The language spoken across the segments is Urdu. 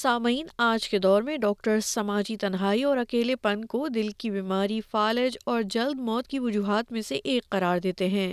سامعین آج کے دور میں ڈاکٹر سماجی تنہائی اور اکیلے پن کو دل کی بیماری فالج اور جلد موت کی وجوہات میں سے ایک قرار دیتے ہیں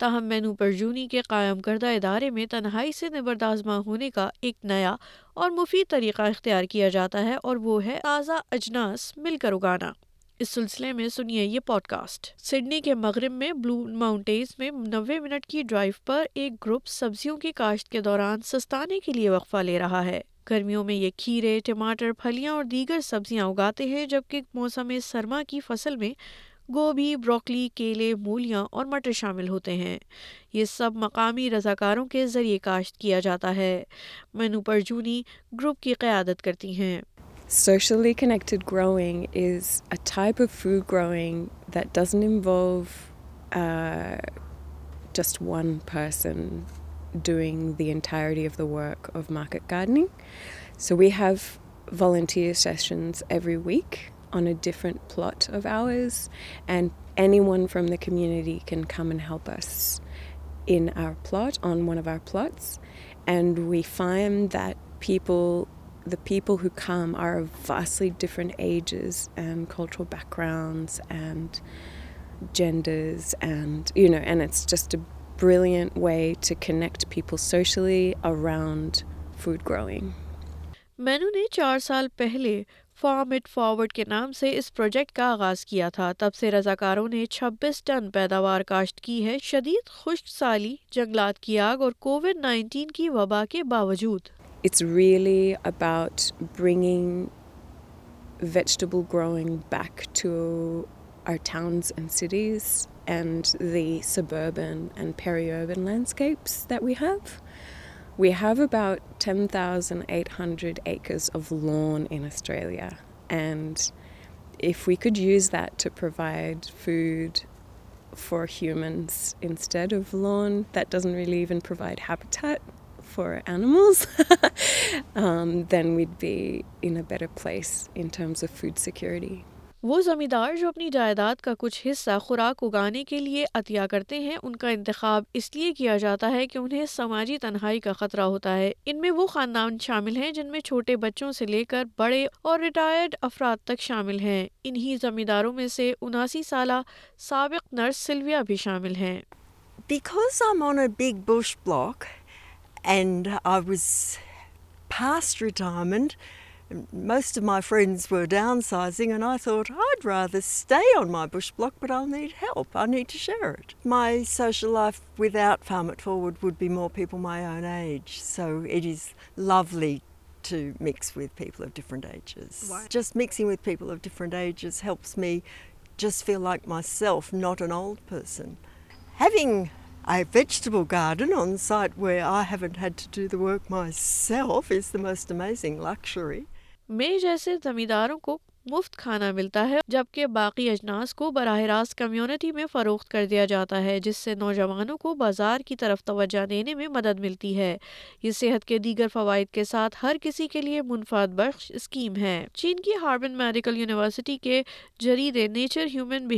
تاہم مینو پرجونی کے قائم کردہ ادارے میں تنہائی سے نبردازمہ ہونے کا ایک نیا اور مفید طریقہ اختیار کیا جاتا ہے اور وہ ہے تازہ اجناس مل کر اگانا اس سلسلے میں سنیے یہ پوڈ کاسٹ سڈنی کے مغرب میں بلو ماؤنٹینز میں نوے منٹ کی ڈرائیو پر ایک گروپ سبزیوں کی کاشت کے دوران سستانے کے لیے وقفہ لے رہا ہے گرمیوں میں یہ کھیرے ٹماٹر پھلیاں اور دیگر سبزیاں اگاتے ہیں جبکہ موسم سرما کی فصل میں گوبھی بروکلی کیلے مولیاں اور مٹر شامل ہوتے ہیں یہ سب مقامی رضاکاروں کے ذریعے کاشت کیا جاتا ہے مینو پرجونی گروپ کی قیادت کرتی ہیں socially connected growing growing is a type of food that doesn't involve just one person doing the entirety of the work of market gardening. So we have volunteer sessions every week on a different plot of ours, and anyone from the community can come and help us in our plot, on one of our plots. And we find that the people who come are of vastly different ages and cultural backgrounds and genders, and it's just a brilliant way to connect people socially around food growing. مینو نے چار سال پہلے فارم اٹ فارورڈ کے نام سے اس پروجیکٹ کا آغاز کیا تھا تب سے رضاکاروں نے 26 ٹن پیداوار کاشت کی ہے شدید خشک سالی جنگلات کی آگ اور کووڈ 19 کی وبا کے باوجود it's really about bringing vegetable growing back to our towns and cities and the suburban and peri-urban landscapes that we have. We have about 10,800 acres of lawn in Australia, and if we could use that to provide food for humans instead of lawn that doesn't really even provide habitat for animals, um, then we'd be in a better place in terms of food security. وہ زمیندار جو اپنی جائیداد کا کچھ حصہ خوراک اگانے کے لیے عطیہ کرتے ہیں ان کا انتخاب اس لیے کیا جاتا ہے کہ انہیں سماجی تنہائی کا خطرہ ہوتا ہے ان میں وہ خاندان شامل ہیں جن میں چھوٹے بچوں سے لے کر بڑے اور ریٹائرڈ افراد تک شامل ہیں انہی زمینداروں میں سے اناسی سالہ سابق نرس سلویا بھی شامل ہیں must my friends لولیزنگ with people and helps me just feel like myself not an all passing garden میں جیسے زمینداروں کو مفت کھانا ملتا ہے جبکہ باقی اجناس کو براہ راست کمیونٹی میں فروخت کر دیا جاتا ہے جس سے نوجوانوں کو بازار کی طرف توجہ دینے میں مدد ملتی ہے یہ صحت کے دیگر فوائد کے ساتھ ہر کسی کے لیے منفاد بخش اسکیم ہے چین کی ہاربن میڈیکل یونیورسٹی کے جریدے نیچر ہیومن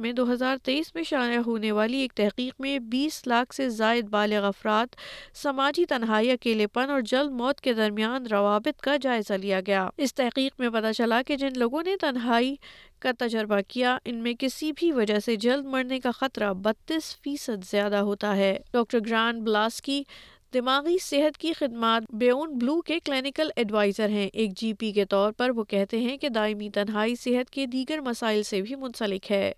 میں دو ہزار تیئیس میں شائع ہونے والی ایک تحقیق میں بیس لاکھ سے زائد بالغ افراد سماجی تنہائی اکیلے پن اور جلد موت کے درمیان روابط کا جائزہ لیا گیا اس تحقیق میں پتہ چلا کہ جن لوگوں لوگوں نے تنہائی کا تجربہ کیا ان میں کسی بھی وجہ سے جلد مرنے کا خطرہ بتیس فیصد زیادہ ہوتا ہے ڈاکٹر گران بلاس کی دماغی صحت کی خدمات بیون بلو کے کلینکل ایڈوائزر ہیں ایک جی پی کے طور پر وہ کہتے ہیں کہ دائمی تنہائی صحت کے دیگر مسائل سے بھی منسلک ہے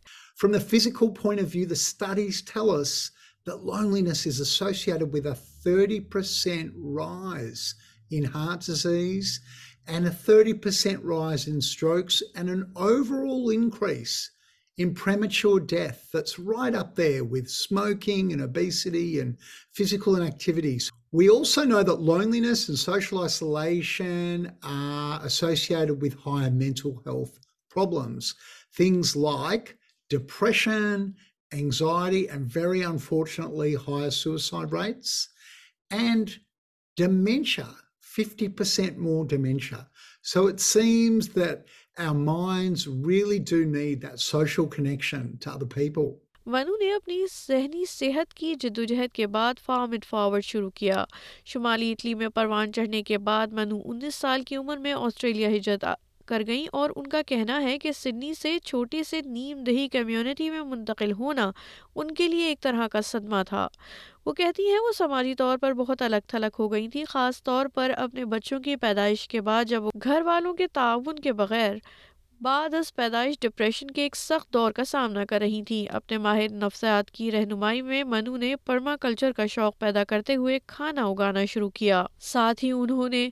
From the physical point of view, the studies tell us that loneliness is associated with a 30% rise in heart disease and a thirty percent loss interest and an over once entire deaths ride up they with smoking انسری in physical activities we also know the isolation with men's who he problems things like depression anxiety and very unfortunately his suicides and dementia 50% more dementia. So it seems that our minds really do need that social connection to other people. ونو نے اپنی ذہنی صحت کی جدوجہد کے بعد فارم اٹ فارورڈ شروع کیا شمالی اٹلی میں پروان چڑھنے کے بعد منو انیس سال کی عمر میں آسٹریلیا ہجرت کر گئیں اور ان کا کہنا ہے کہ سڈنی سے چھوٹی سے نیم دہی کمیونٹی میں منتقل ہونا ان کے لیے ایک طرح کا صدمہ تھا وہ وہ کہتی ہیں سماجی طور پر بہت الگ ہو گئی خاص طور پر اپنے بچوں کی پیدائش کے بعد جب وہ گھر والوں کے تعاون کے بغیر بعد پیدائش ڈپریشن کے ایک سخت دور کا سامنا کر رہی تھی اپنے ماہر نفسیات کی رہنمائی میں منو نے پرما کلچر کا شوق پیدا کرتے ہوئے کھانا اگانا شروع کیا ساتھ ہی انہوں نے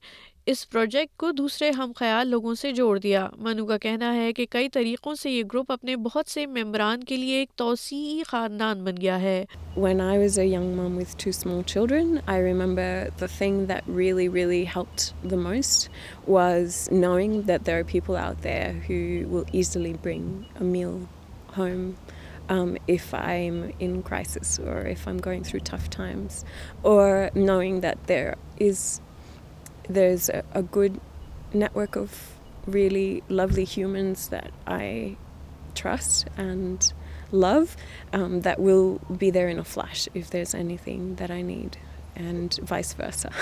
اس پروجیکٹ کو دوسرے ہم خیال لوگوں سے جوڑ دیا منو کا کہنا ہے کہ کئی طریقوں سے یہ گروپ اپنے بہت سے ممبران کے لیے ایک توسیعی خاندان بن گیا ہے وین آئی واز اے یگ there is There's a good network of really lovely humans that I trust and love um, that will be there in a flash if there's anything that I need, and vice versa.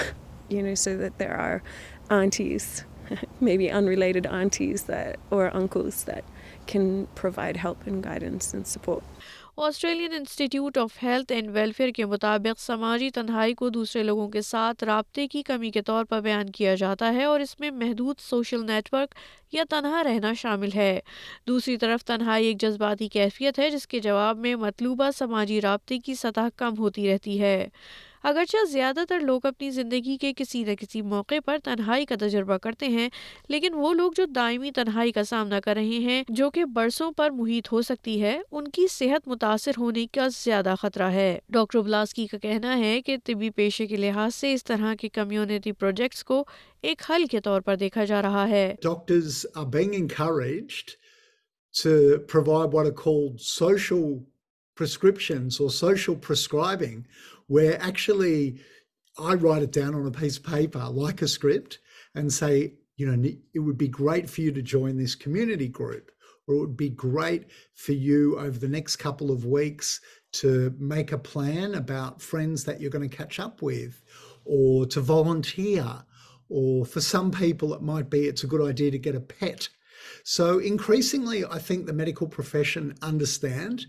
So that there are aunties, maybe unrelated aunties or uncles that can provide help and guidance and support. Australian Institute of Health and Welfare کے مطابق سماجی تنہائی کو دوسرے لوگوں کے ساتھ رابطے کی کمی کے طور پر بیان کیا جاتا ہے اور اس میں محدود سوشل نیٹ ورک یا تنہا رہنا شامل ہے دوسری طرف تنہائی ایک جذباتی کیفیت ہے جس کے جواب میں مطلوبہ سماجی رابطے کی سطح کم ہوتی رہتی ہے اگرچہ زیادہ تر لوگ اپنی زندگی کے کسی کسی نہ موقع پر تنہائی کا تجربہ کرتے ہیں لیکن وہ لوگ جو دائمی تنہائی کا سامنا کر رہے ہیں جو کہ برسوں پر محیط ہو سکتی ہے ان کی صحت متاثر ہونے کا زیادہ خطرہ ہے ڈاکٹر بلاسکی کا کہنا ہے کہ طبی پیشے کے لحاظ سے اس طرح کے کمیونٹی پروجیکٹس کو ایک حل کے طور پر دیکھا جا رہا ہے doctors prescription so social prescribing way actually are were prescribe and say you know you we great favour you to join this committee group we great few you if the next couple of weeks to making up friends to keep to some pets increase the mark profession understand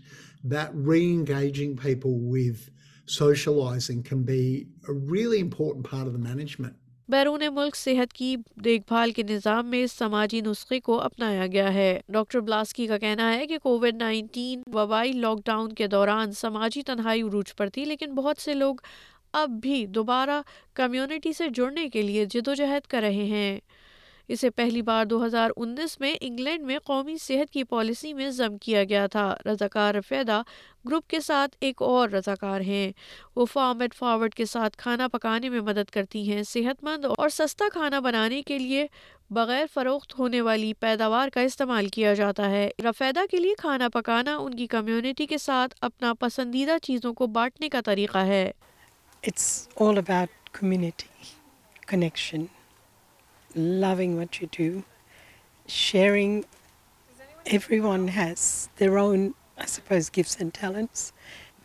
that re-engaging people with can be a really important part of the management بیرون ملک صحت کی دیکھ بھال کے نظام میں سماجی نسخے کو اپنایا گیا ہے ڈاکٹر بلاسکی کا کہنا ہے کہ کووڈ نائنٹین وبائی لاک ڈاؤن کے دوران سماجی تنہائی عروج پر تھی لیکن بہت سے لوگ اب بھی دوبارہ کمیونٹی سے جڑنے کے لیے جدوجہد کر رہے ہیں اسے پہلی بار دو ہزار انیس میں انگلینڈ میں قومی صحت کی پالیسی میں ضم کیا گیا تھا رضاکار رفیدا گروپ کے ساتھ ایک اور رضاکار ہیں وہ فارورڈ کے ساتھ کھانا پکانے میں مدد کرتی ہیں صحت مند اور سستا کھانا بنانے کے لیے بغیر فروخت ہونے والی پیداوار کا استعمال کیا جاتا ہے رفیدہ کے لیے کھانا پکانا ان کی کمیونٹی کے ساتھ اپنا پسندیدہ چیزوں کو بانٹنے کا طریقہ ہے loving what you do, sharing. Everyone has their own, I suppose, gifts and talents,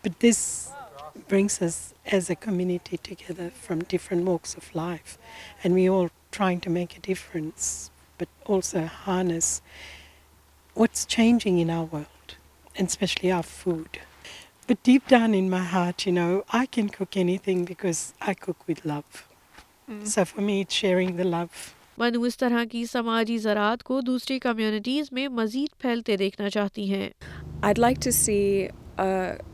but this brings us as a community together from different walks of life, and we're all trying to make a difference, but also harness what's changing in our world, and especially our food. But deep down in my heart, you know, I can cook anything because I cook with love. Mm. So for me, it's sharing the love. منو اس طرح کی سماجی زراعت کو دوسری کمیونٹیز میں مزید پھیلتے دیکھنا چاہتی ہیں I'd like to see a,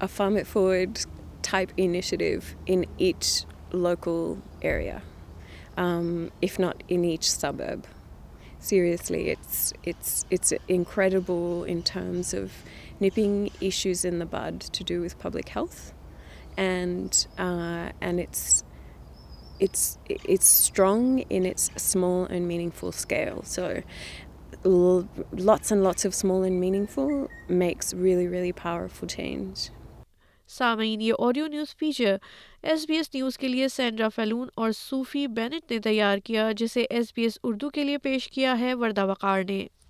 a farm it forward type initiative in each local area um, if not in each suburb seriously it's, it's, it's incredible in terms of nipping issues in the bud to do with public health and, uh, and it's, it's it's its strong in small small and and and meaningful meaningful scale. So lots lots of makes really really powerful change. سامعین یہ audio news feature S B S news کے لیے سینڈرا فیلون اور صوفی بینٹ نے تیار کیا جسے ایس بی ایس اردو کے لیے پیش کیا ہے وردہ وقار نے